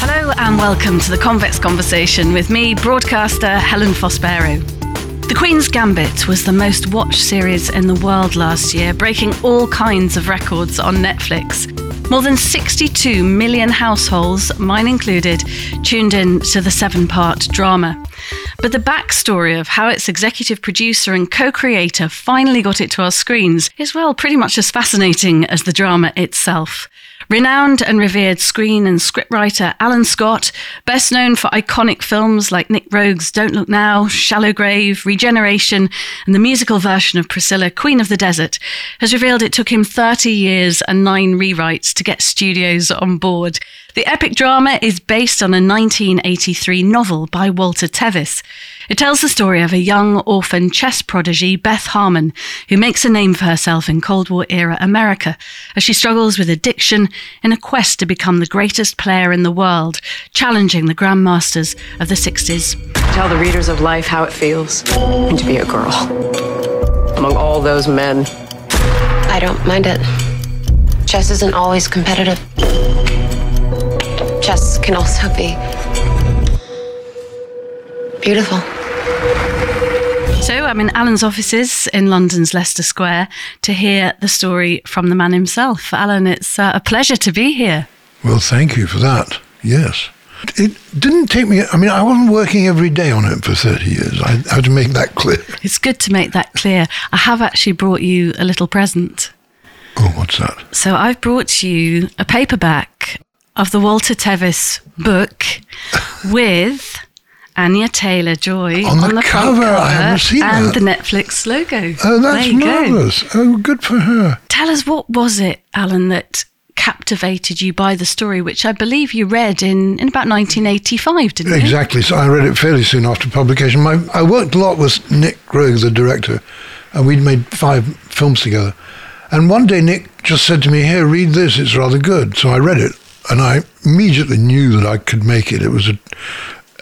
Hello and welcome to the Convex Conversation with me, broadcaster Helen Fospero. The Queen's Gambit was the most watched series in the world last year, breaking all kinds of records on Netflix. More than 62 million households, mine included, tuned in to the seven part drama. But the backstory of how its executive producer and co creator finally got it to our screens is, well, pretty much as fascinating as the drama itself. Renowned and revered screen and scriptwriter Allan Scott, best known for iconic films like Nick Roeg's Don't Look Now, Shallow Grave, Regeneration, and the musical version of Priscilla, Queen of the Desert, has revealed it took him 30 years and nine rewrites to get studios on board. The epic drama is based on a 1983 novel by Walter Tevis. It tells the story of a young orphan chess prodigy, Beth Harmon, who makes a name for herself in Cold War era America as she struggles with addiction in a quest to become the greatest player in the world, challenging the grandmasters of the 60s. Tell the readers of life how it feels to be a girl among all those men. I don't mind it. Chess isn't always competitive. Chess can also be beautiful. So I'm in Allan's offices in London's Leicester Square to hear the story from the man himself. Allan, it's uh, a pleasure to be here. Well, thank you for that. Yes. It didn't take me, I mean, I wasn't working every day on it for 30 years. I had to make that clear. It's good to make that clear. I have actually brought you a little present. Oh, what's that? So I've brought you a paperback of the Walter Tevis book with Anya Taylor Joy On the front cover, I haven't seen and that. the Netflix logo. Oh, that's you go. Oh, good for her. Tell us what was it, Allan, that captivated you by the story, which I believe you read in, in about 1985, didn't you? Exactly. So I read it fairly soon after publication. My, I worked a lot with Nick Roeg, the director, and we'd made five films together. And one day Nick just said to me, Here, read this, it's rather good. So I read it, and I immediately knew that I could make it. It was a,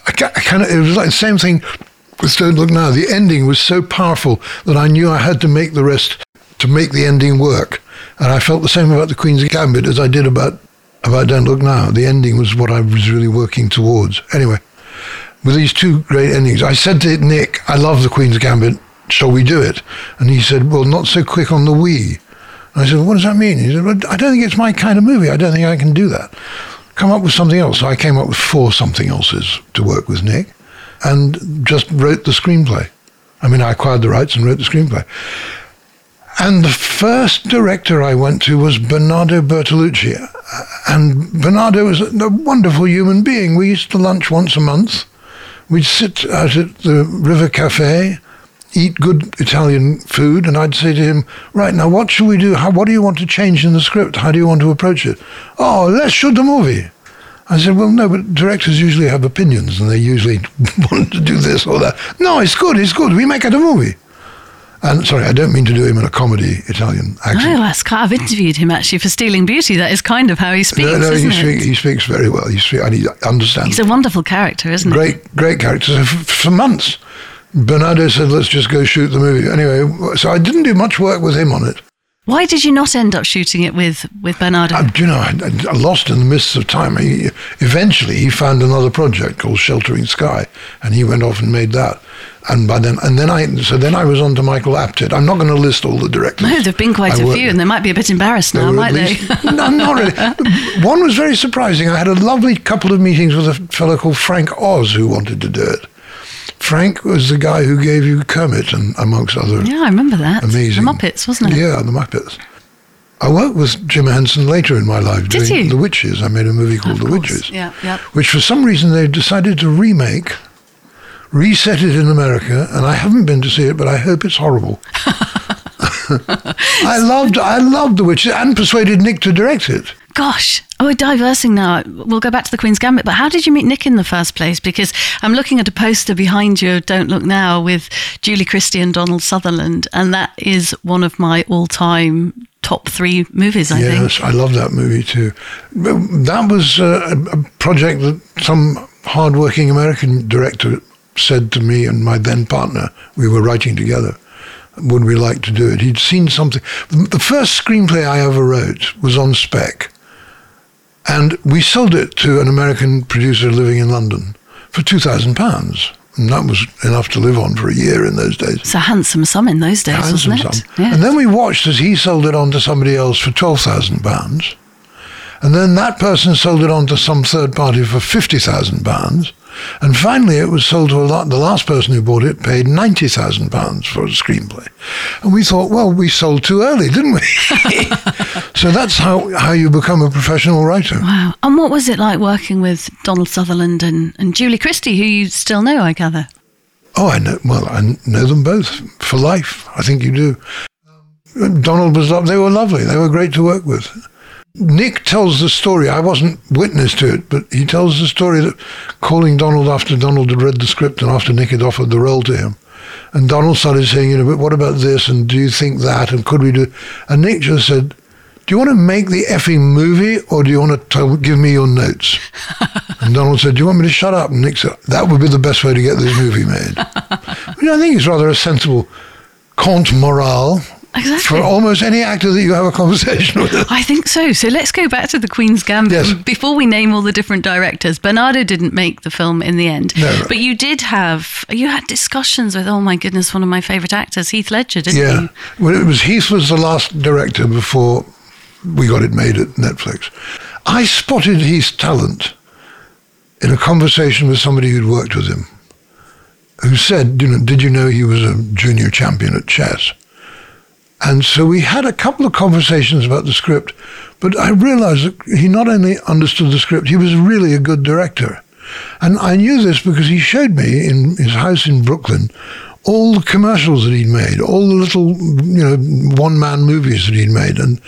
I, I kind of, it was like the same thing with Don't Look Now. The ending was so powerful that I knew I had to make the rest to make the ending work. And I felt the same about the Queen's Gambit as I did about about Don't Look Now. The ending was what I was really working towards. Anyway, with these two great endings, I said to Nick, I love the Queen's Gambit. Shall we do it? And he said, Well, not so quick on the Wii. I said, What does that mean? He said, well, I don't think it's my kind of movie. I don't think I can do that. Come up with something else. So I came up with four something else's to work with Nick and just wrote the screenplay. I mean, I acquired the rights and wrote the screenplay. And the first director I went to was Bernardo Bertolucci. And Bernardo was a wonderful human being. We used to lunch once a month. We'd sit out at the River Cafe, eat good Italian food, and I'd say to him, Right, now what should we do? How, what do you want to change in the script? How do you want to approach it? Oh, let's shoot the movie. I said, Well, no, but directors usually have opinions and they usually want to do this or that. No, it's good, it's good. We make it a movie. And sorry, I don't mean to do him in a comedy Italian accent. No, that's kind I've interviewed him actually for Stealing Beauty. That is kind of how he speaks, no, no, isn't he, it? speak, he speaks very well. He speak, and he understands. He's a wonderful character, isn't he? great, great character. So for, for months, Bernardo said, "Let's just go shoot the movie." Anyway, so I didn't do much work with him on it. Why did you not end up shooting it with, with Bernardo? Uh, I, you know, I, I lost in the mists of time. He, eventually, he found another project called Sheltering Sky, and he went off and made that. And by then, and then I, so then I was on to Michael Apted. I'm not going to list all the directors. no, there've been quite I a few, with. and they might be a bit embarrassed There now, might they? least- no, not really. One was very surprising. I had a lovely couple of meetings with a fellow called Frank Oz who wanted to do it. Frank was the guy who gave you Kermit, and amongst other yeah, I remember that. amazing. The Muppets, wasn't it? Yeah, the Muppets. I worked with Jim Henson later in my life Did doing you? The Witches. I made a movie called Of The course. Witches, Yeah, yeah. which for some reason they decided to remake, reset it in America, and I haven't been to see it, but I hope it's horrible. I loved, I loved The Witches, and persuaded Nick to direct it. Gosh, oh, we're diversing now. We'll go back to the Queen's Gambit. But how did you meet Nick in the first place? Because I'm looking at a poster behind you, Don't Look Now, with Julie Christie and Donald Sutherland. And that is one of my all time top three movies, I think. Yes, I love that movie too. That was uh, a a project that some hardworking American director said to me and my then partner. We were writing together. would we like to do it? He'd seen something. The first screenplay I ever wrote was on spec. And we sold it to an American producer living in London for £2,000. And that was enough to live on for a year in those days. It's a handsome sum in those days, handsome wasn't it? sum. And then we watched as he sold it on to somebody else for £12,000. And then that person sold it on to some third party for £50,000. And finally, it was sold to a lot. The last person who bought it paid ninety thousand pounds for a screenplay, and we thought, well, we sold too early, didn't we? so that's how how you become a professional writer. Wow! And what was it like working with Donald Sutherland and, and Julie Christie, who you still know, I gather? Oh, I know. Well, I know them both for life. I think you do. Um, Donald was. They were lovely. They were great to work with. Nick tells the story. I wasn't witness to it, but he tells the story that calling Donald after Donald had read the script and after Nick had offered the role to him. And Donald started saying, you know, but what about this? And do you think that? And could we do? And Nick just said, do you want to make the effing movie or do you want to tell, give me your notes? and Donald said, do you want me to shut up? And Nick said, that would be the best way to get this movie made. Which I think is rather a sensible conte morale Exactly. For almost any actor that you have a conversation with. I think so. So let's go back to the Queen's Gambit. Yes. Before we name all the different directors, Bernardo didn't make the film in the end. No. But you did have, you had discussions with, oh my goodness, one of my favourite actors, Heath Ledger, didn't yeah. you? Well, it was Heath was the last director before we got it made at Netflix. I spotted Heath's talent in a conversation with somebody who'd worked with him, who said, you know, did you know he was a junior champion at chess? And so we had a couple of conversations about the script, but I realized that he not only understood the script, he was really a good director. And I knew this because he showed me in his house in Brooklyn all the commercials that he'd made, all the little, you know, one-man movies that he'd made, and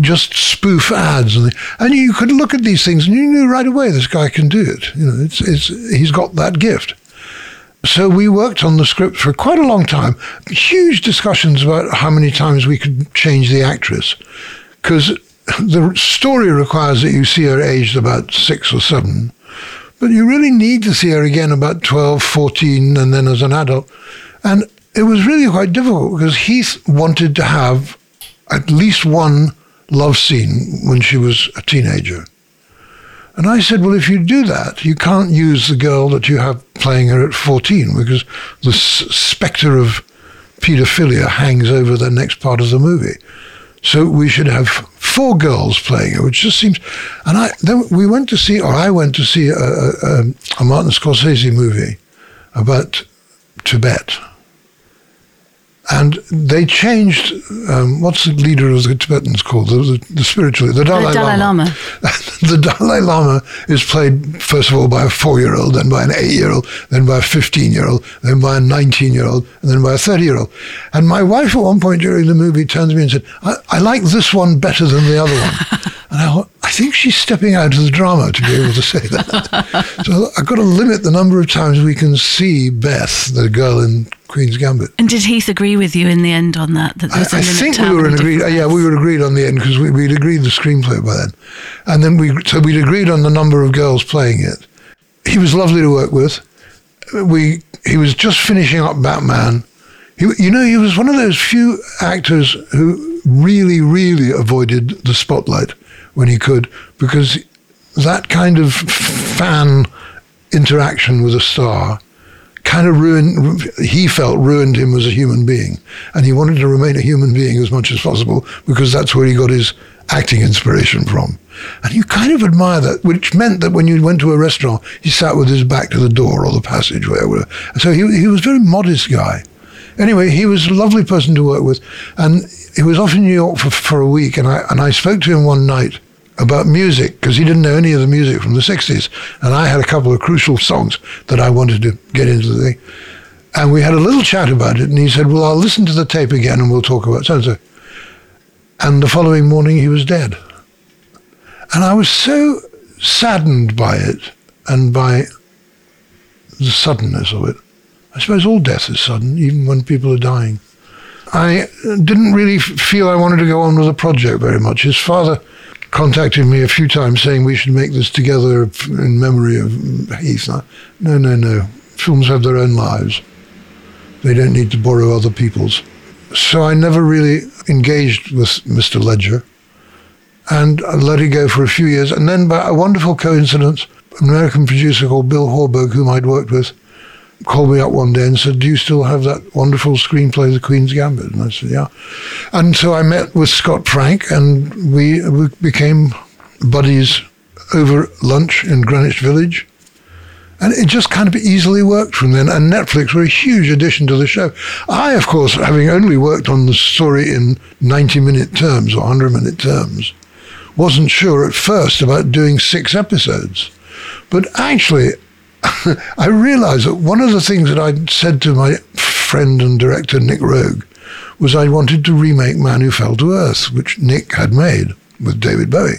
just spoof ads, and and you could look at these things and you knew right away this guy can do it. You know, it's it's he's got that gift. So we worked on the script for quite a long time. Huge discussions about how many times we could change the actress. Because the story requires that you see her aged about six or seven. But you really need to see her again about 12, 14, and then as an adult. And it was really quite difficult because Heath wanted to have at least one love scene when she was a teenager. And I said, well, if you do that, you can't use the girl that you have playing her at 14 because the s- specter of paedophilia hangs over the next part of the movie. So we should have four girls playing her, which just seems. And I then we went to see, or I went to see a, a, a Martin Scorsese movie about Tibet. And they changed, um, what's the leader of the Tibetans called? The, the, the spiritual, the Dalai, The Dalai Lama. the Dalai Lama is played, first of all, by a four year old, then by an eight year old, then by a 15 year old, then by a 19 year old, and then by a 30 year old. And my wife, at one point during the movie, turns to me and said, I, I like this one better than the other one. and I thought, I think she's stepping out of the drama to be able to say that. so I've got to limit the number of times we can see Beth, the girl in Queen's Gambit. And did Heath agree with you in the end on that? That I, a I think we were in agreed. Yeah, we were agreed on the end because we, we'd agreed the screenplay by then, and then we so we'd agreed on the number of girls playing it. He was lovely to work with. We he was just finishing up Batman. He, you know, he was one of those few actors who really, really avoided the spotlight when he could, because that kind of fan interaction with a star kind of ruined, he felt ruined him as a human being. And he wanted to remain a human being as much as possible because that's where he got his acting inspiration from. And you kind of admire that, which meant that when you went to a restaurant, he sat with his back to the door or the passageway whatever. So he, he was a very modest guy. Anyway, he was a lovely person to work with. And he was off in New York for, for a week. And I, and I spoke to him one night about music because he didn't know any of the music from the 60s. And I had a couple of crucial songs that I wanted to get into the thing. And we had a little chat about it. And he said, Well, I'll listen to the tape again and we'll talk about so and. And the following morning, he was dead. And I was so saddened by it and by the suddenness of it. I suppose all death is sudden, even when people are dying. I didn't really feel I wanted to go on with the project very much. His father contacted me a few times saying we should make this together in memory of Heath. No, no, no. Films have their own lives. They don't need to borrow other people's. so I never really engaged with Mr. Ledger and I let it go for a few years. And then, by a wonderful coincidence, an American producer called Bill Horberg, whom I'd worked with, called me up one day and said, Do you still have that wonderful screenplay, The Queen's Gambit? And I said, Yeah. And so I met with Scott Frank and we, we became buddies over lunch in Greenwich Village. And it just kind of easily worked from then. And Netflix were a huge addition to the show. I, of course, having only worked on the story in 90 minute terms or 100 minute terms, wasn't sure at first about doing six episodes. But actually, I realized that one of the things that I'd said to my friend and director, Nick Roeg, was I wanted to remake Man Who Fell to Earth, which Nick had made with David Bowie.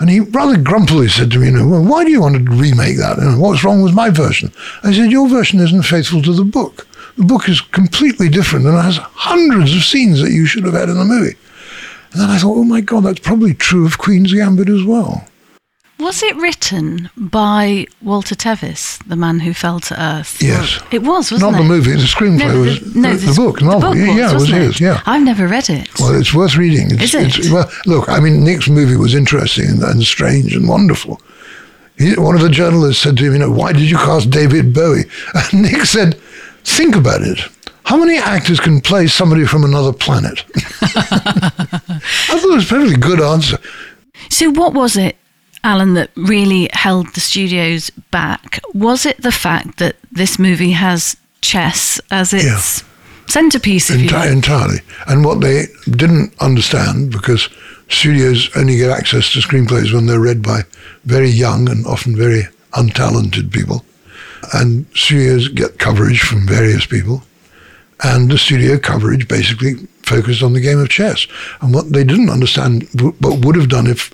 And he rather grumpily said to me, you know, well, why do you want to remake that? And what's wrong with my version? I said, your version isn't faithful to the book. The book is completely different and has hundreds of scenes that you should have had in the movie. And then I thought, oh my God, that's probably true of Queen's Gambit as well. Was it written by Walter Tevis, the man who fell to earth? Yes. It was, wasn't Not it? the movie, the screenplay No, was the, no, the, the book, the book yeah, was, yeah, it was wasn't his, yeah. I've never read it. Well, it's worth reading. It's, Is it? It's, well, look, I mean, Nick's movie was interesting and, and strange and wonderful. He, one of the journalists said to him, you know, why did you cast David Bowie? And Nick said, think about it. How many actors can play somebody from another planet? I thought it was a perfectly good answer. So, what was it, Allan, that really held the studios back? Was it the fact that this movie has chess as its centerpiece, if you Enti- like? entirely. And what they didn't understand, because studios only get access to screenplays when they're read by very young and often very untalented people, and studios get coverage from various people, and the studio coverage basically focused on the game of chess. And what they didn't understand, but would have done if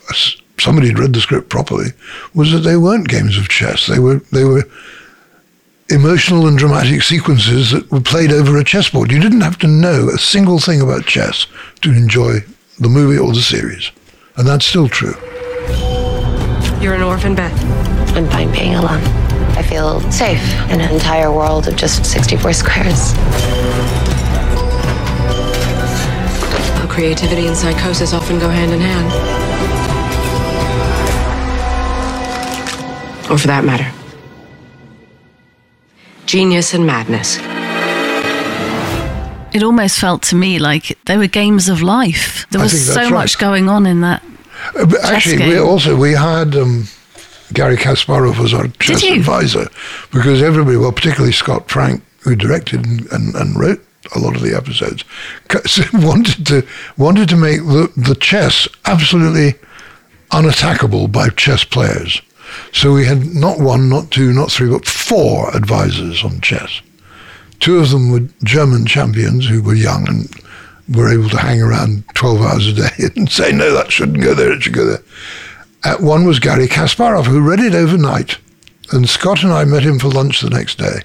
somebody had read the script properly, was that they weren't games of chess. They were they were emotional and dramatic sequences that were played over a chessboard. You didn't have to know a single thing about chess to enjoy the movie or the series. And that's still true. You're an orphan, Beth. I'm fine being alone. I feel safe in an entire world of just 64 squares. Well, creativity and psychosis often go hand in hand. Or for that matter, genius and madness. It almost felt to me like they were games of life. There was so that's much going on in that. Uh, But actually, we also we had um, Garry Kasparov as our chess advisor because everybody, well, particularly Scott Frank, who directed and, and, and wrote a lot of the episodes, wanted to wanted to make the, the chess absolutely unattackable by chess players. So we had not one, not two, not three, but four advisors on chess. Two of them were German champions who were young and were able to hang around 12 hours a day and say, no, that shouldn't go there, it should go there. Uh, one was Garry Kasparov, who read it overnight. And Scott and I met him for lunch the next day.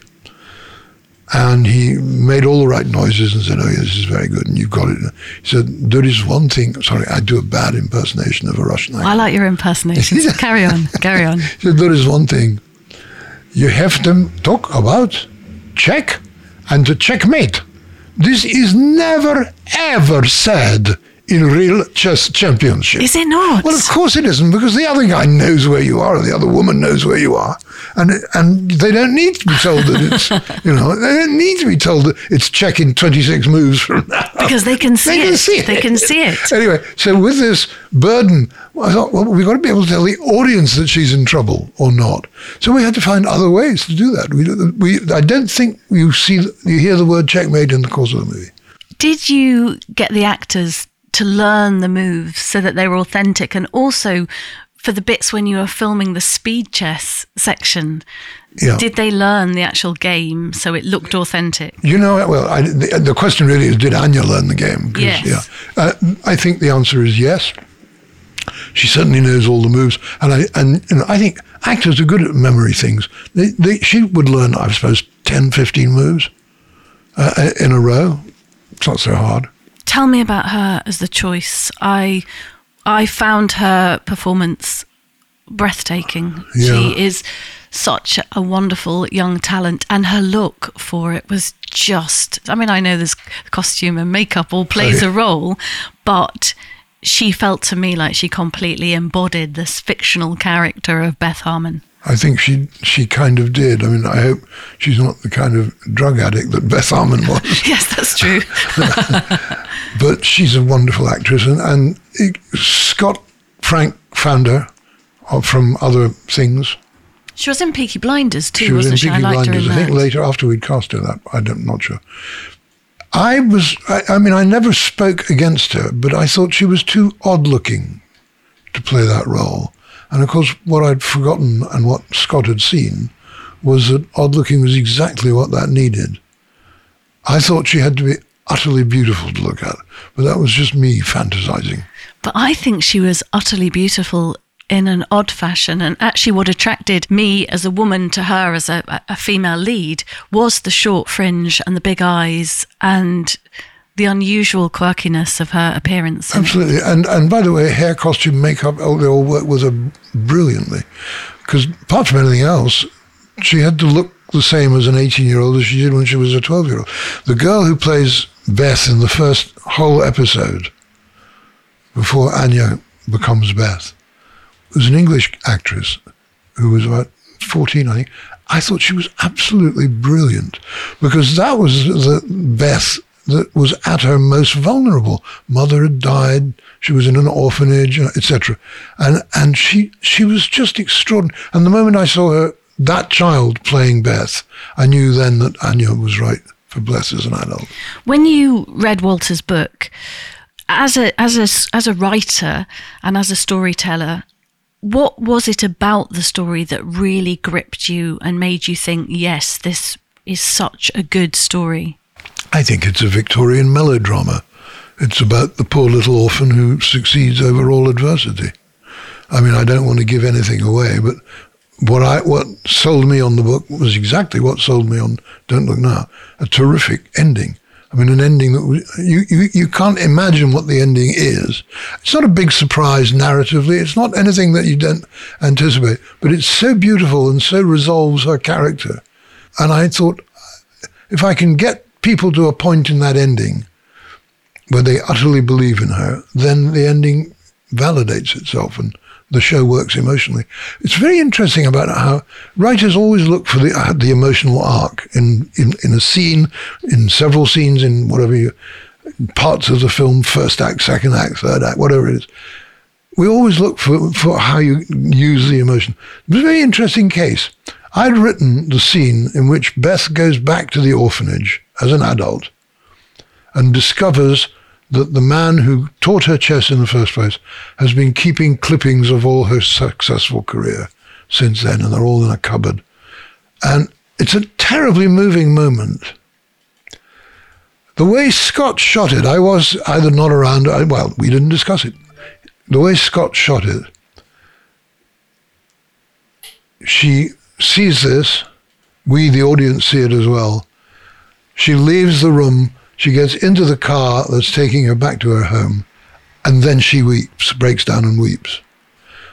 And he made all the right noises and said, oh, yeah, this is very good, and you've got it. He said, there is one thing, sorry, I do a bad impersonation of a Russian actor. I like your impersonations. carry on, carry on. He said, there is one thing. You have to talk about check and to checkmate. This is never, ever said in real chess championship. Is it not? Well, of course it isn't, because the other guy knows where you are, and the other woman knows where you are, and and they don't need to be told that it's you know they don't need to be told that it's checking twenty six moves from now Because they can see they it. Can see it. They can see it. Anyway, so with this burden, I thought, well, we've got to be able to tell the audience that she's in trouble or not. So we had to find other ways to do that. We, we, I don't think you see, you hear the word checkmate in the course of the movie. Did you get the actors to learn the moves so that they were authentic and also for the bits when you were filming the speed chess section Yeah. did they learn the actual game so it looked authentic You know, well, I, the, the question really is, did Anya learn the game Yes. Yeah. Uh, I think the answer is yes. She certainly knows all the moves, and I and you know, I think actors are good at memory things. They, they, she would learn, I suppose, 10, 15 moves uh, in a row. It's not so hard. Tell me about her as the choice i i found her performance breathtaking Yeah. she is such a wonderful young talent, and her look for it was just. I mean, I know there's costume and makeup all plays Oh, a role, but she felt to me like she completely embodied this fictional character of Beth Harmon. I think she she kind of did. I mean, I hope she's not the kind of drug addict that Beth Harmon was. Yes, that's true. but she's a wonderful actress, and, and it- Scott Frank found her uh, from other things. she was in Peaky Blinders too, She was in she? Peaky I liked Blinders. I think later after we'd cast her that. I'm not not sure. I was. I, I mean, I never spoke against her, but I thought she was too odd looking to play that role. And of course, what I'd forgotten and what Scott had seen was that odd looking was exactly what that needed. I thought she had to be utterly beautiful to look at, but that was just me fantasizing. But I think she was utterly beautiful in an odd fashion. And actually, what attracted me as a woman to her as a, a female lead was the short fringe and the big eyes and the unusual quirkiness of her appearance. Absolutely. And and by the way, hair, costume, makeup, oh, they all worked with her brilliantly. Because apart from anything else, she had to look the same as an 18 year old as she did when she was a 12 year old. The girl who plays Beth in the first whole episode, before Anya becomes Beth, was an English actress who was about 14, I think. I thought she was absolutely brilliant because that was the Beth that was at her most vulnerable. Mother had died. She was in an orphanage, uh, etc. And and she she was just extraordinary. And the moment I saw her, that child playing Beth, I knew then that Anya was right for Beth as an adult. When you read Walter's book, as a as a as a writer and as a storyteller, what was it about the story that really gripped you and made you think, yes, this is such a good story? I think it's a Victorian melodrama. It's about the poor little orphan who succeeds over all adversity. I mean, I don't want to give anything away, but what I what sold me on the book was exactly what sold me on Don't Look Now. A terrific ending. I mean, an ending that you, you you can't imagine what the ending is. It's not a big surprise narratively. It's not anything that you don't anticipate, but it's so beautiful and so resolves her character. And I thought, if I can get people to a point in that ending where they utterly believe in her, then the ending validates itself and the show works emotionally. It's very interesting about how writers always look for the uh, the emotional arc in, in in a scene, in several scenes, in whatever you, parts of the film, first act, second act, third act, whatever it is. We always look for, for how you use the emotion. It was a very interesting case. I'd written the scene in which Beth goes back to the orphanage as an adult and discovers that the man who taught her chess in the first place has been keeping clippings of all her successful career since then, and they're all in a cupboard. And it's a terribly moving moment. The way Scott shot it, I was either not around, I, well, we didn't discuss it. The way Scott shot it, she sees this, we, the audience, see it as well. She leaves the room, she gets into the car that's taking her back to her home, and then she weeps, breaks down and weeps.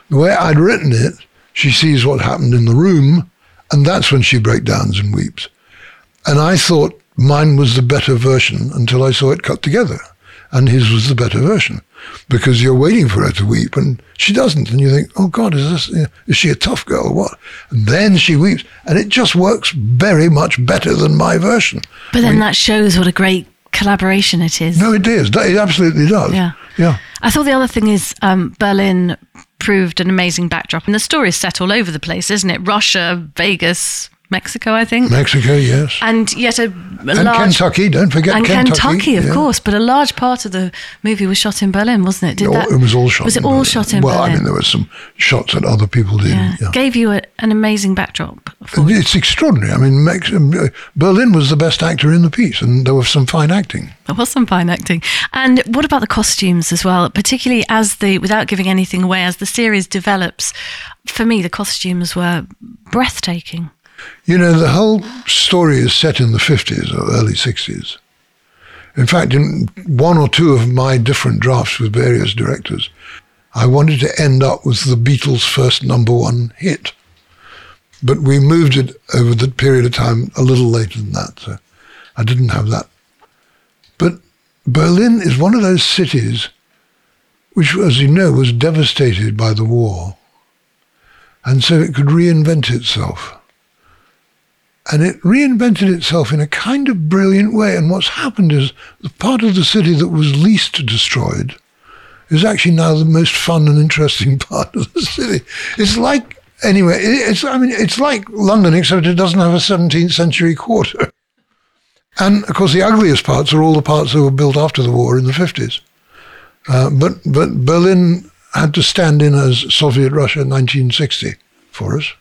The way I'd written it, she sees what happened in the room, and that's when she breaks down and weeps. And I thought mine was the better version until I saw it cut together. And his was the better version because you're waiting for her to weep and she doesn't. And you think, oh God, is this, you know, is she a tough girl or what? And then she weeps and it just works very much better than my version. But then that shows what a great collaboration it is. No, it is. It absolutely does. Yeah. Yeah. I thought the other thing is um, Berlin proved an amazing backdrop. And the story is set all over the place, isn't it? Russia, Vegas, Mexico, I think. Mexico, yes. and yet a, a And large Kentucky, don't forget and Kentucky. Kentucky, of yeah. course, but a large part of the movie was shot in Berlin, wasn't it? Did No, that, it was all shot. Was in it all Berlin. shot in well, Berlin? Well, I mean, there were some shots that other people did. yeah. yeah. Gave you a, an amazing backdrop. It's extraordinary. I mean, Mex- uh, Berlin was the best actor in the piece, and there was some fine acting. There was some fine acting. And what about the costumes as well? Particularly as the, without giving anything away, as the series develops, for me, the costumes were breathtaking. You know, the whole story is set in the 50s or early 60s. In fact, in one or two of my different drafts with various directors, I wanted to end up with the Beatles' first number one hit. but we moved it over the period of time a little later than that. So I didn't have that. But Berlin is one of those cities which, as you know, was devastated by the war. And so it could reinvent itself. And it reinvented itself in a kind of brilliant way. And what's happened is the part of the city that was least destroyed is actually now the most fun and interesting part of the city. It's like, anyway, it's, I mean, it's like London, except it doesn't have a 17th century quarter. And of course, the ugliest parts are all the parts that were built after the war in the 50s. Uh, but, but Berlin had to stand in as Soviet Russia in 1960 for us.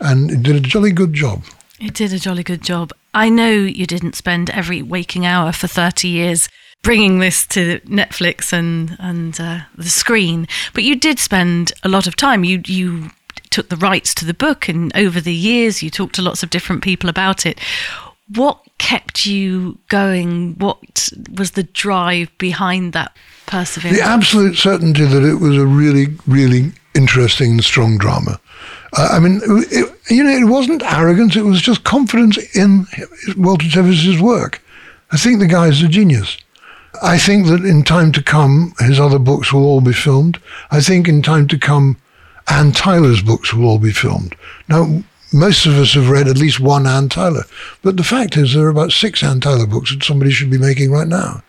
And it did a jolly good job. It did a jolly good job. I know you didn't spend every waking hour for 30 years bringing this to Netflix and and uh, the screen, but you did spend a lot of time. You you took the rights to the book, and over the years, you talked to lots of different people about it. What kept you going? What was the drive behind that perseverance? The absolute certainty that it was a really, really interesting and strong drama. Uh, I mean, it, you know, it wasn't arrogance; it was just confidence in Walter Tevis's work. I think the guy is a genius. I think that in time to come, his other books will all be filmed. I think in time to come, Anne Tyler's books will all be filmed. Now, most of us have read at least one Anne Tyler, but the fact is there are about six Anne Tyler books that somebody should be making right now.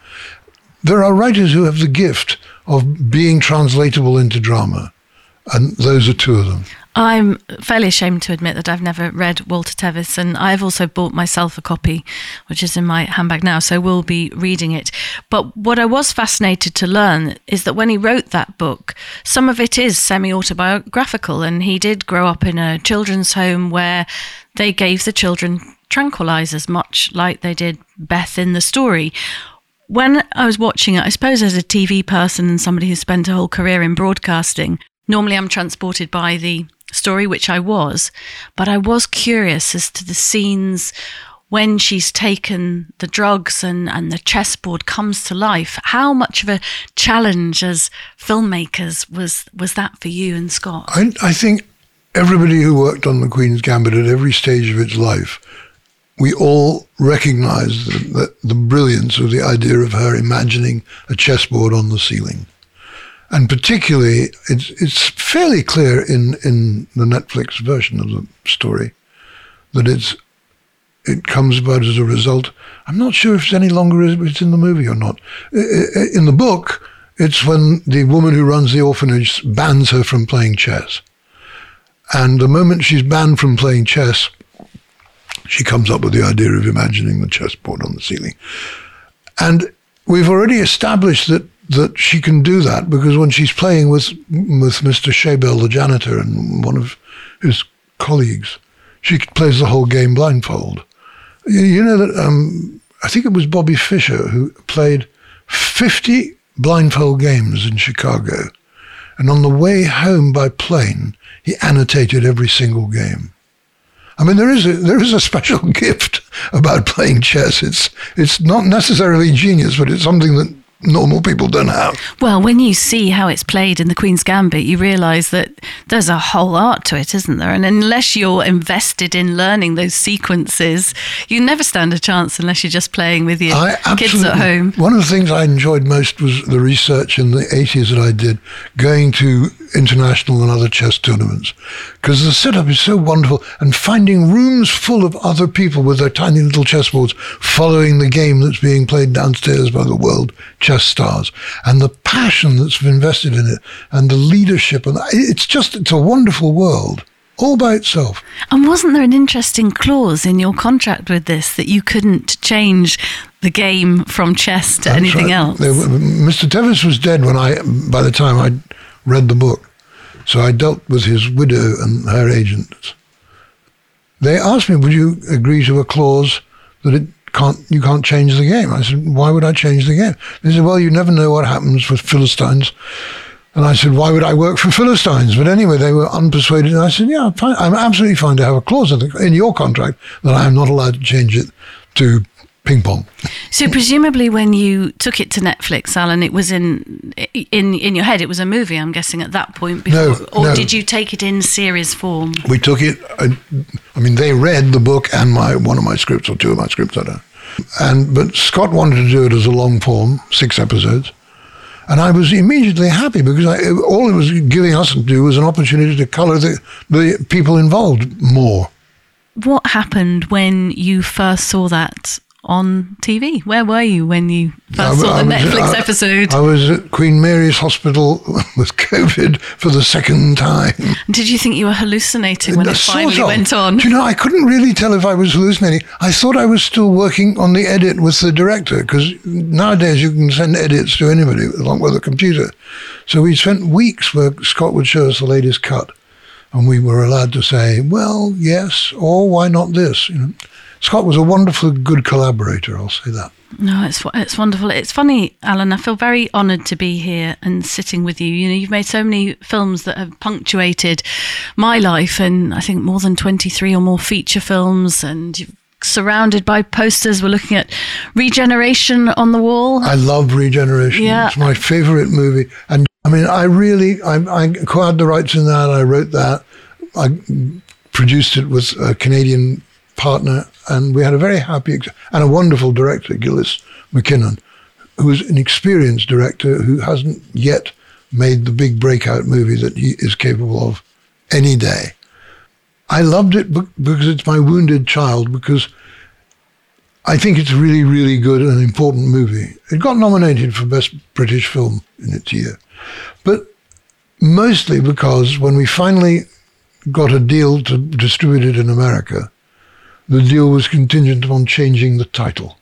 There are writers who have the gift of being translatable into drama, and those are two of them. I'm fairly ashamed to admit that I've never read Walter Tevis, and I've also bought myself a copy, which is in my handbag now, so we'll be reading it. But what I was fascinated to learn is that when he wrote that book, some of it is semi autobiographical, and he did grow up in a children's home where they gave the children tranquilizers, much like they did Beth in the story when I was watching it, I suppose as a TV person and somebody who spent a whole career in broadcasting, normally I'm transported by the story, which I was, but I was curious as to the scenes when she's taken the drugs and, and the chessboard comes to life. How much of a challenge as filmmakers was was that for you and Scott? I, I think everybody who worked on the Queen's Gambit at every stage of its life, we all recognize the, the, the brilliance of the idea of her imagining a chessboard on the ceiling and particularly it's it's fairly clear in in the Netflix version of the story that it's it comes about as a result. I'm not sure if it's any longer it's in the movie or not. In the book, it's when the woman who runs the orphanage bans her from playing chess, and the moment she's banned from playing chess, she comes up with the idea of imagining the chessboard on the ceiling, and we've already established that that she can do that because when she's playing with with Mr. Shaibel, the janitor, and one of his colleagues, she plays the whole game blindfold. You know that um, I think it was Bobby Fischer who played fifty blindfold games in Chicago, and on the way home by plane, he annotated every single game. I mean, there is a, there is a special gift about playing chess. It's it's not necessarily genius, but it's something that normal people don't have. Well, when you see how it's played in the Queen's Gambit, you realise that there's a whole art to it, isn't there? And unless you're invested in learning those sequences, you never stand a chance unless you're just playing with your kids at home. One of the things I enjoyed most was the research in the 80s that I did, going to international and other chess tournaments, because the setup is so wonderful, and finding rooms full of other people with their tiny little chessboards following the game that's being played downstairs by the world chess stars and the passion that's invested in it and the leadership and it's just it's a wonderful world all by itself. And wasn't there an interesting clause in your contract with this that you couldn't change the game from chess to That's anything right. else? Mr. Tevis was dead when I, by the time I read the book, so I dealt with his widow and her agents. They asked me, "Would you agree to a clause that it can't you can't change the game. I said, why would I change the game? They said, well, you never know what happens with Philistines. And I said, why would I work for Philistines? But anyway, they were unpersuaded. And I said, yeah, I'm absolutely fine to have a clause in your contract that I am not allowed to change it to ping pong. So presumably, when you took it to Netflix, Allan, it was in in in your head. It was a movie. I'm guessing at that point. Before, No, or no. did you take it in series form? We took it. I, I mean, they read the book and my one of my scripts or two of my scripts. I don't. And but Scott wanted to do it as a long form, six episodes, and I was immediately happy because I, all it was giving us to do was an opportunity to colour the the people involved more. What happened when you first saw that on TV? Where were you when you first saw the was- Netflix I- episode? I was at Queen Mary's Hospital with COVID for the second time. Did you think you were hallucinating when uh, it Sort finally of. went on? Do you know, I couldn't really tell if I was hallucinating. I thought I was still working on the edit with the director because nowadays you can send edits to anybody along with a computer. So we spent weeks where Scott would show us the latest cut, and we were allowed to say, "Well, yes," or "Why not this?" You know, Scott was a wonderful, good collaborator. I'll say that. No, it's it's wonderful. It's funny, Allan. I feel very honoured to be here and sitting with you. You know, you've made so many films that have punctuated my life, and I think more than twenty three or more feature films, and you're surrounded by posters. We're looking at Regeneration on the wall. I love Regeneration. Yeah. It's my favorite movie. And I mean, I really, I, I acquired the rights in that. I wrote that. I produced it with a Canadian partner. And we had a very happy and a wonderful director, Gillies MacKinnon, who is an experienced director who hasn't yet made the big breakout movie that he is capable of any day. I loved it because it's my wounded child, because I think it's really, really good and an important movie. It got nominated for Best British Film in its year. But mostly because when we finally got a deal to distribute it in America, the deal was contingent upon changing the title.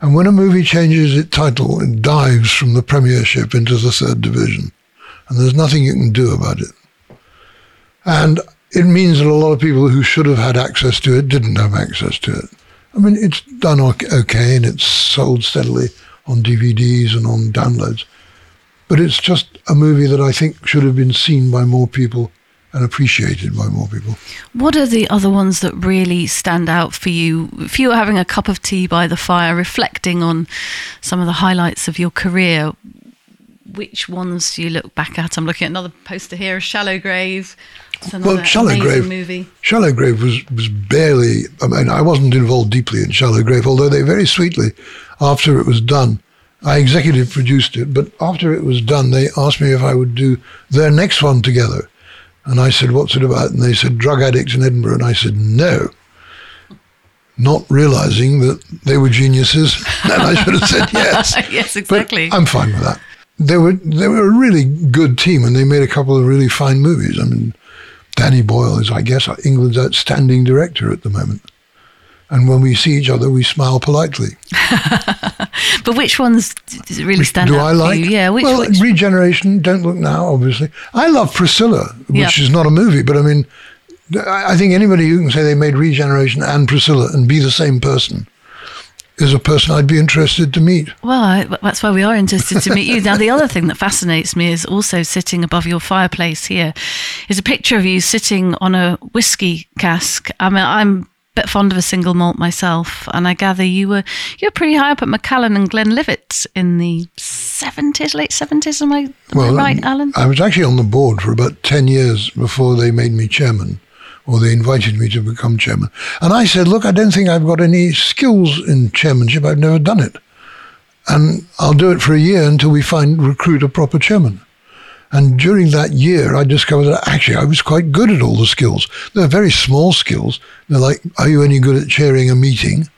And when a movie changes its title, it dives from the Premiership into the third division. And there's nothing you can do about it. And it means that a lot of people who should have had access to it didn't have access to it. I mean, it's done ok- okay and it's sold steadily on DVDs and on downloads. But it's just a movie that I think should have been seen by more people and appreciated by more people. What are the other ones that really stand out for you? If you were having a cup of tea by the fire, reflecting on some of the highlights of your career, which ones do you look back at? I'm looking at another poster here, Shallow Grave. Well, Shallow Grave, movie. Shallow Grave was, was barely, I mean, I wasn't involved deeply in Shallow Grave, although they very sweetly, after it was done, I executive produced it, but after it was done, they asked me if I would do their next one together. And I said, what's it about? And they said, drug addicts in Edinburgh. And I said, no. Not realizing that they were geniuses. And I should have said yes. yes, But exactly. I'm fine with that. They were they were a really good team, and they made a couple of really fine movies. I mean, Danny Boyle is, I guess, England's outstanding director at the moment. And when we see each other, we smile politely. but which ones really stand Do out I like? Yeah, which, well, which Regeneration. Don't look now. Obviously, I love Priscilla, which Yeah. is not a movie, but I mean, I think anybody who can say they made Regeneration and Priscilla and be the same person is a person I'd be interested to meet. Well, I, that's why we are interested to meet you. Now, the other thing that fascinates me is also sitting above your fireplace here is a picture of you sitting on a whiskey cask. I mean, I'm bit fond of a single malt myself, and I gather you were you were pretty high up at Macallan and Glenlivet in the seventies, late seventies. Am I, am I right, um, Allan? I was actually on the board for about 10 years before they made me chairman, or they invited me to become chairman. And I said, Look, I don't think I've got any skills in chairmanship. I've never done it. And I'll do it for a year until we find, recruit a proper chairman. And during that year, I discovered that actually I was quite good at all the skills. They're very small skills. They're like, Are you any good at chairing a meeting?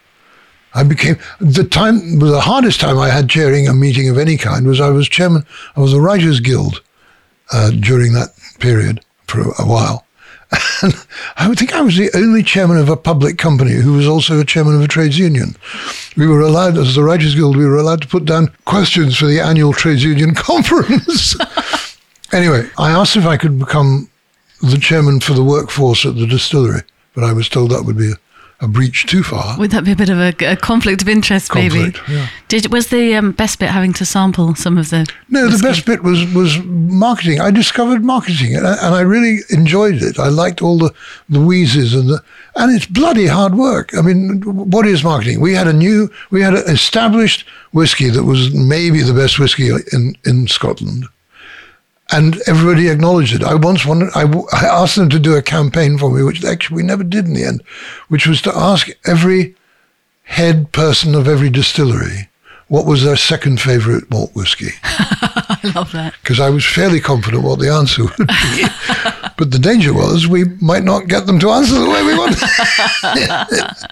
I became the time the hardest time I had chairing a meeting of any kind was I was chairman of the Writers Guild uh, during that period for a while. And I would think I was the only chairman of a public company who was also a chairman of a trades union. We were allowed, as the Writers Guild, we were allowed to put down questions for the annual trades union conference. Anyway, I asked if I could become the chairman for the workforce at the distillery, but I was told that would be a, a breach too far. Would that be a bit of a, a conflict of interest, maybe? Conflict, yeah. Did was the um, best bit having to sample some of the? No, the best bit was was marketing. I discovered marketing, and I, and I really enjoyed it. I liked all the the wheezes and the and it's bloody hard work. I mean, what is marketing? We had a new, we had an established whiskey that was maybe the best whiskey in in Scotland, and everybody acknowledged it. I once wanted, I, I asked them to do a campaign for me, which actually we never did in the end, which was to ask every head person of every distillery what was their second favorite malt whiskey I love that. because I was fairly confident what the answer would be. but the danger was we might not get them to answer the way we wanted.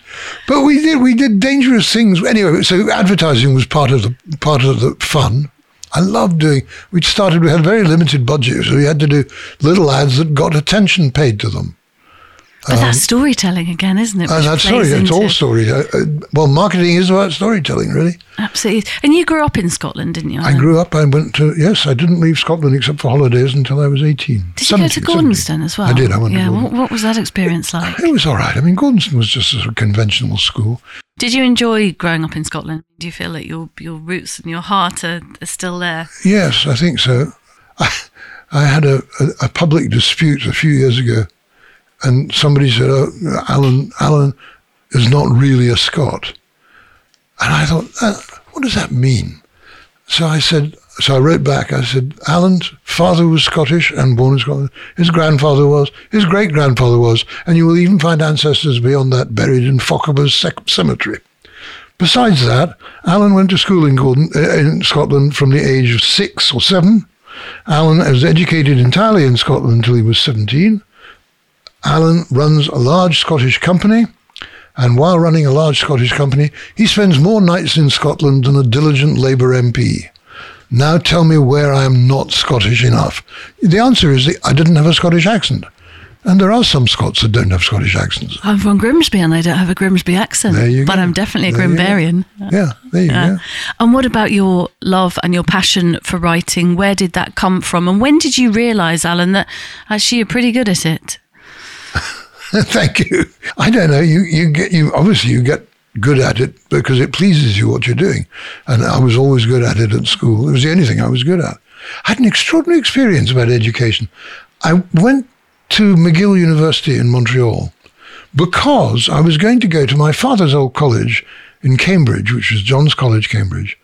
but we did we did dangerous things anyway. So advertising was part of the part of the fun. I loved doing. We started. We had a very limited budget, so we had to do little ads that got attention paid to them. But that's storytelling again, isn't it? And that's story. It's all story. Uh, uh, well, marketing is about storytelling, really. Absolutely. And you grew up in Scotland, didn't you? I grew up. I went to yes. I didn't leave Scotland except for holidays until I was eighteen. Did you go to 17, Gordonstoun as well? I did. I went to Yeah. What, what was that experience like? It was all right. I mean, Gordonstoun was just a sort of conventional school. Did you enjoy growing up in Scotland? Do you feel that your your roots and your heart are, are still there? Yes, I think so. I, I had a, a, a public dispute a few years ago, and somebody said, oh, Allan, Allan is not really a Scot. And I thought, uh, what does that mean? So I said, so I wrote back, I said, Allan's father was Scottish and born in Scotland. His grandfather was, his great grandfather was, and you will even find ancestors beyond that buried in Fochabers Sec- Cemetery. Besides that, Allan went to school in, Gordon, uh, in Scotland from the age of six or seven. Allan was educated entirely in Scotland until he was 17. Allan runs a large Scottish company, and while running a large Scottish company, he spends more nights in Scotland than a diligent Labour MP. Now tell me where I am not Scottish enough. The answer is that I didn't have a Scottish accent. And there are some Scots that don't have Scottish accents. I'm from Grimsby and I don't have a Grimsby accent, There you but. I'm definitely a There. Grimbarian. Yeah, there you Yeah. go. And what about your love and your passion for writing? Where did that come from? And when did you realise, Allan, that actually you're pretty good at it? Thank you. I don't know. You you get you obviously you get good at it because it pleases you what you're doing, and I was always good at it at school. It was the only thing I was good at. I had an extraordinary experience about education. I went to McGill University in Montreal because I was going to go to my father's old college in Cambridge, which was John's College, Cambridge.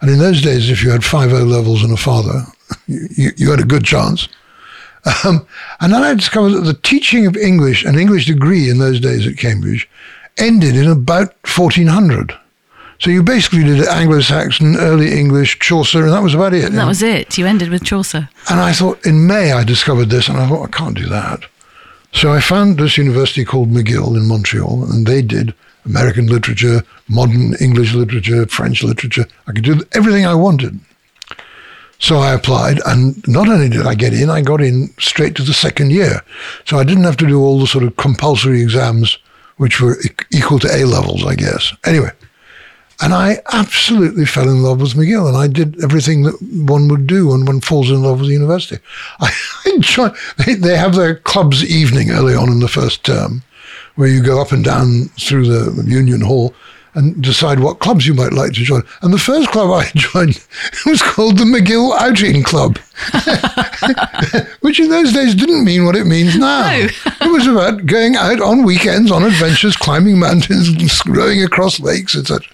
And in those days, if you had five O levels and a father, you, you, had a good chance. Um, and then I discovered that the teaching of English, an English degree in those days at Cambridge, ended in about 1400. So you basically did Anglo-Saxon, early English, Chaucer, and that was about it. And that was it. You ended with Chaucer. And I thought, in May, I discovered this, and I thought, I can't do that. So I found this university called McGill in Montreal, and they did American literature, modern English literature, French literature. I could do everything I wanted. So I applied, and not only did I get in, I got in straight to the second year. So I didn't have to do all the sort of compulsory exams, which were equal to A levels, I guess. Anyway, and I absolutely fell in love with McGill, and I did everything that one would do when one falls in love with a university. I enjoy. They, they have their clubs evening early on in the first term, where you go up and down through the Union Hall and decide what clubs you might like to join. And the first club I joined was called the McGill Outing Club, which in those days didn't mean what it means now. No. it was about going out on weekends on adventures, climbing mountains, and rowing across lakes, etc.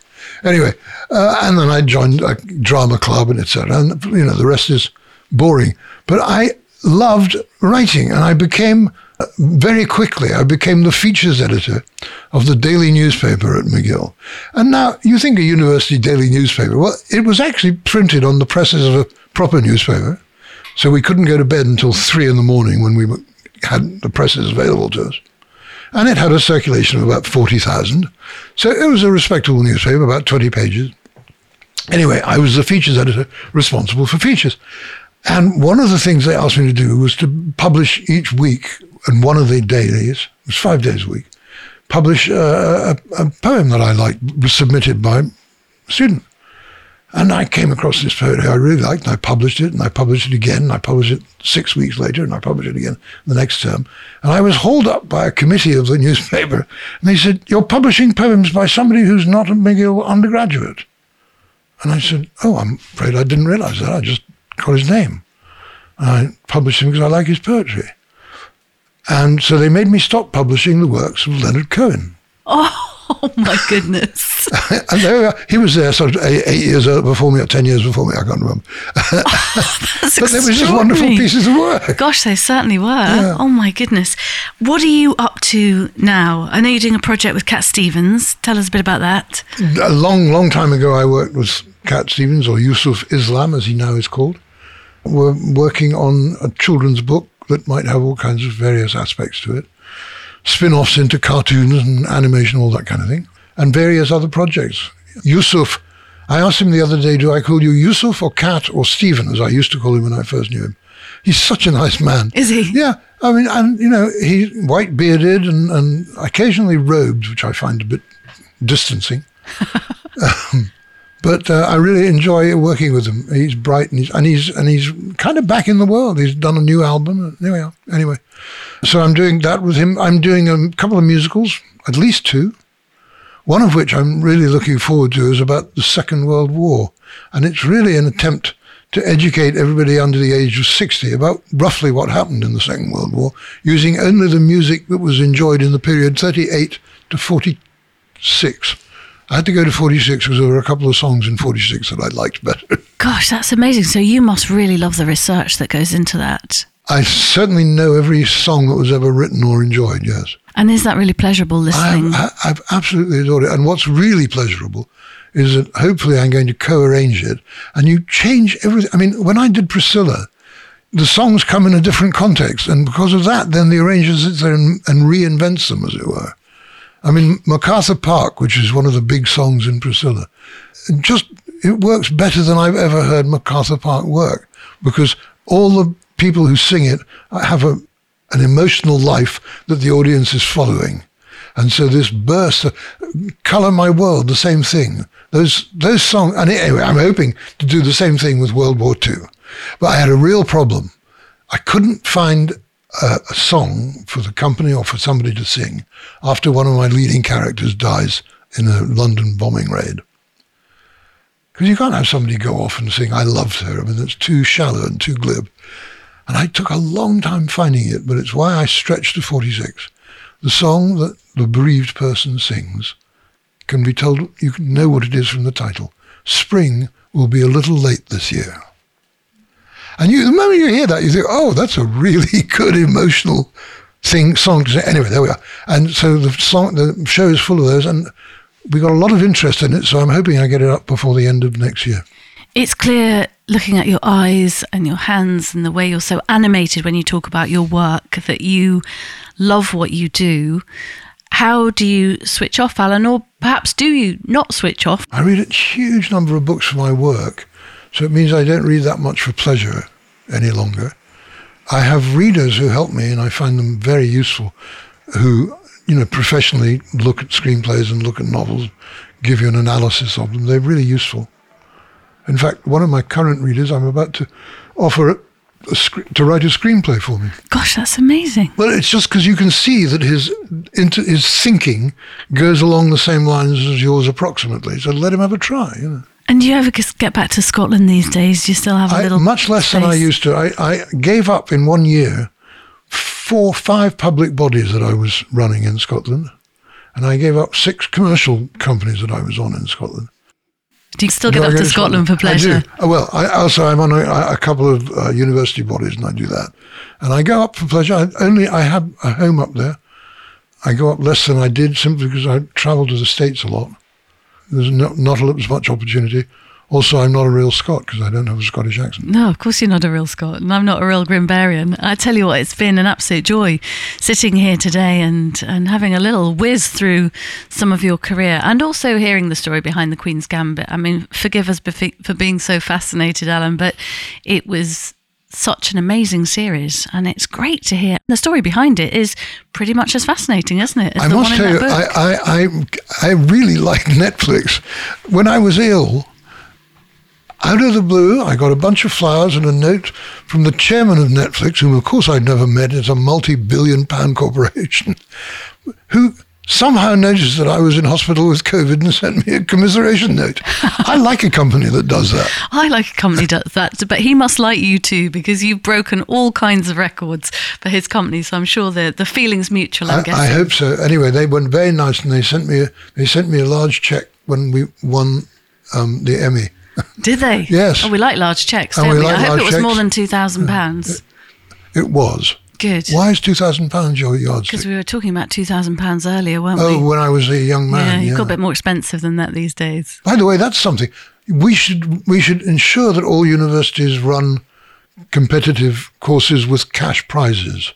Anyway, uh, and then I joined a drama club and etc. And you know the rest is boring. But I loved writing, and I became very quickly. I became the features editor of the daily newspaper at McGill. And now you think a university daily newspaper? Well, it was actually printed on the presses of a proper newspaper, so we couldn't go to bed until three in the morning when we had the presses available to us and it had a circulation of about 40,000. So it was a respectable newspaper, about 20 pages. Anyway, I was the features editor responsible for features. And one of the things they asked me to do was to publish each week, and one of the dailies, it was five days a week, publish uh, a, a poem that I liked, was submitted by a student. And I came across this poetry I really liked, and I published it, and I published it again, and I published it six weeks later, and I published it again the next term. And I was hauled up by a committee of the newspaper, and they said, You're publishing poems by somebody who's not a McGill undergraduate. And I said, Oh, I'm afraid I didn't realize that. I just got his name. And I published him because I like his poetry. And so they made me stop publishing the works of Leonard Cohen. Oh my goodness! and there, he was there sort of eight, eight, years before me or ten years before me. I can't remember. Oh, but they were just wonderful pieces of work. Gosh, they certainly were. Yeah. Oh my goodness! What are you up to now? I know you're doing a project with Cat Stevens. Tell us a bit about that. A long, long time ago, I worked with Cat Stevens, or Yusuf Islam, as he now is called. We're working on a children's book that might have all kinds of various aspects to it spin-offs into cartoons and animation, all that kind of thing, and various other projects. Yusuf, I asked him the other day, do I call you Yusuf or Cat or Stephen, as I used to call him when I first knew him. He's such a nice man. Is he? Yeah. I mean, and, you know, he's white bearded and, and occasionally robed, which I find a bit distancing. um, but uh, I really enjoy working with him. He's bright and he's, and he's and he's kind of back in the world. He's done a new album. Are. Anyway, so I'm doing that with him. I'm doing a couple of musicals, at least two. One of which I'm really looking forward to is about the Second World War, and it's really an attempt to educate everybody under the age of 60 about roughly what happened in the Second World War, using only the music that was enjoyed in the period 38 to 46. I had to go to 46 because there were a couple of songs in 46 that I liked better. Gosh, that's amazing. So you must really love the research that goes into that. I certainly know every song that was ever written or enjoyed, yes. And is that really pleasurable listening? I've, I've absolutely adored it. And what's really pleasurable is that hopefully I'm going to co-arrange it and you change everything. I mean, when I did Priscilla, the songs come in a different context. And because of that, then the arranger sits there and, and reinvents them, as it were. I mean, MacArthur Park, which is one of the big songs in Priscilla, just it works better than I've ever heard MacArthur Park work because all the people who sing it have a, an emotional life that the audience is following. And so this burst, Color My World, the same thing. Those, those songs, and anyway, I'm hoping to do the same thing with World War II. But I had a real problem. I couldn't find a, a, song for the company or for somebody to sing after one of my leading characters dies in a London bombing raid. Because you can't have somebody go off and sing, I loved her. I mean, that's too shallow and too glib. And I took a long time finding it, but it's why I stretched to 46. The song that the bereaved person sings can be told, you can know what it is from the title. Spring will be a little late this year. And you, the moment you hear that, you think, oh, that's a really good emotional thing, song to say. Anyway, there we are. And so the song, the show is full of those, and we got a lot of interest in it. So I'm hoping I get it up before the end of next year. It's clear looking at your eyes and your hands and the way you're so animated when you talk about your work that you love what you do. How do you switch off, Allan? Or perhaps do you not switch off? I read a huge number of books for my work. So it means I don't read that much for pleasure any longer. I have readers who help me and I find them very useful who, you know, professionally look at screenplays and look at novels, give you an analysis of them. They're really useful. In fact, one of my current readers, I'm about to offer a, a to write a screenplay for me. Gosh, that's amazing. Well, it's just because you can see that his into his thinking goes along the same lines as yours approximately. So let him have a try. You know. And do you ever get back to Scotland these days? Do you still have a little? I, much less space? than I used to. I, I gave up in one year four, five public bodies that I was running in Scotland, and I gave up six commercial companies that I was on in Scotland. Do you still get up to Scotland, Scotland, for pleasure? I do. Oh, well, I, also I'm on a, a couple of uh, university bodies, and I do that. And I go up for pleasure. I, only I have a home up there. I go up less than I did simply because I travel to the states a lot. There's not, not as much opportunity. Also, I'm not a real Scot because I don't have a Scottish accent. No, of course you're not a real Scot, and I'm not a real Grimbarian. I tell you what, it's been an absolute joy sitting here today and, and having a little whiz through some of your career and also hearing the story behind the Queen's Gambit. I mean, forgive us for being so fascinated, Allan, but it was such an amazing series, and it's great to hear. The story behind it is pretty much as fascinating, isn't it? I must tell you, I, I, I, I really like Netflix. When I was ill, out of the blue, I got a bunch of flowers and a note from the chairman of Netflix, whom of course I'd never met. It's a multi-billion pound corporation, who somehow noticed that I was in hospital with COVID and sent me a commiseration note. I like a company that does that. I like a company that does that, but he must like you too because you've broken all kinds of records for his company. So I'm sure the the feelings mutual. I'm I, guessing. I hope so. Anyway, they were very nice and they sent me a, they sent me a large check when we won um, the Emmy. Did they? Yes. Oh, we like large checks, And don't we we? like I hope it was more than two thousand pounds. It was. Good. Why is two thousand pounds your yardstick? Because we were talking about two thousand pounds earlier, weren't Oh, we? Oh, when I was a young yeah, man. you've yeah. got a bit more expensive than that these days. By the way, that's something we should we should ensure that all universities run competitive courses with cash prizes.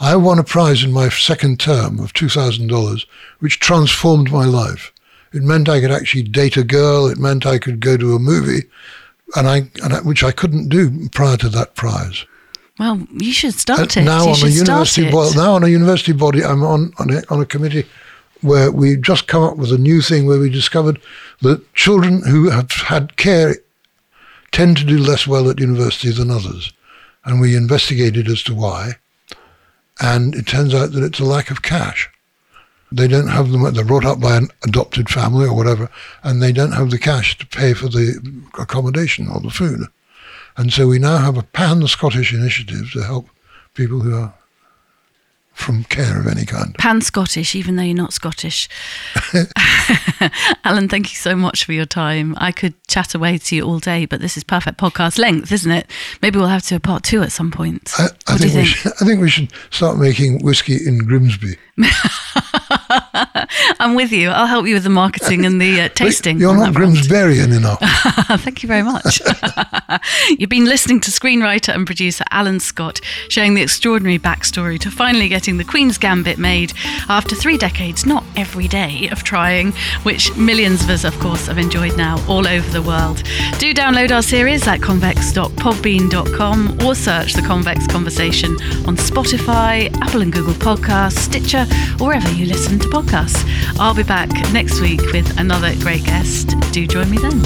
I won a prize in my second term of two thousand dollars, which transformed my life. It meant I could actually date a girl. It meant I could go to a movie, and I, and I which I couldn't do prior to that prize. Well, you should start And it. now you on a university it. well, now on a university body, I'm on on a, on a committee where we just come up with a new thing where we discovered that children who have had care tend to do less well at university than others, and we investigated as to why, and it turns out that it's a lack of cash. They don't have them. They're brought up by an adopted family or whatever, and they don't have the cash to pay for the accommodation or the food. And so we now have a pan-Scottish initiative to help people who are from care of any kind. Pan Scottish, even though you're not Scottish. Allan, thank you so much for your time. I could chat away to you all day, but this is perfect podcast length, isn't it? Maybe we'll have to do a part two at some point. I, I what do think think? should, I think we should start making whiskey in Grimsby. I'm with you. I'll help you with the marketing and the uh, tasting. You're not. Grimsberian enough. Thank you very much. You've been listening to screenwriter and producer Allan Scott sharing the extraordinary backstory to finally getting the Queen's Gambit made after three decades, not every day, of trying, which millions of us, of course, have enjoyed now all over the world. Do download our series at convex.podbean.com or search The Convex Conversation on Spotify, Apple and Google Podcasts, Stitcher, or wherever you listen to podcasts. I'll be back next week with another great guest. Do join me then.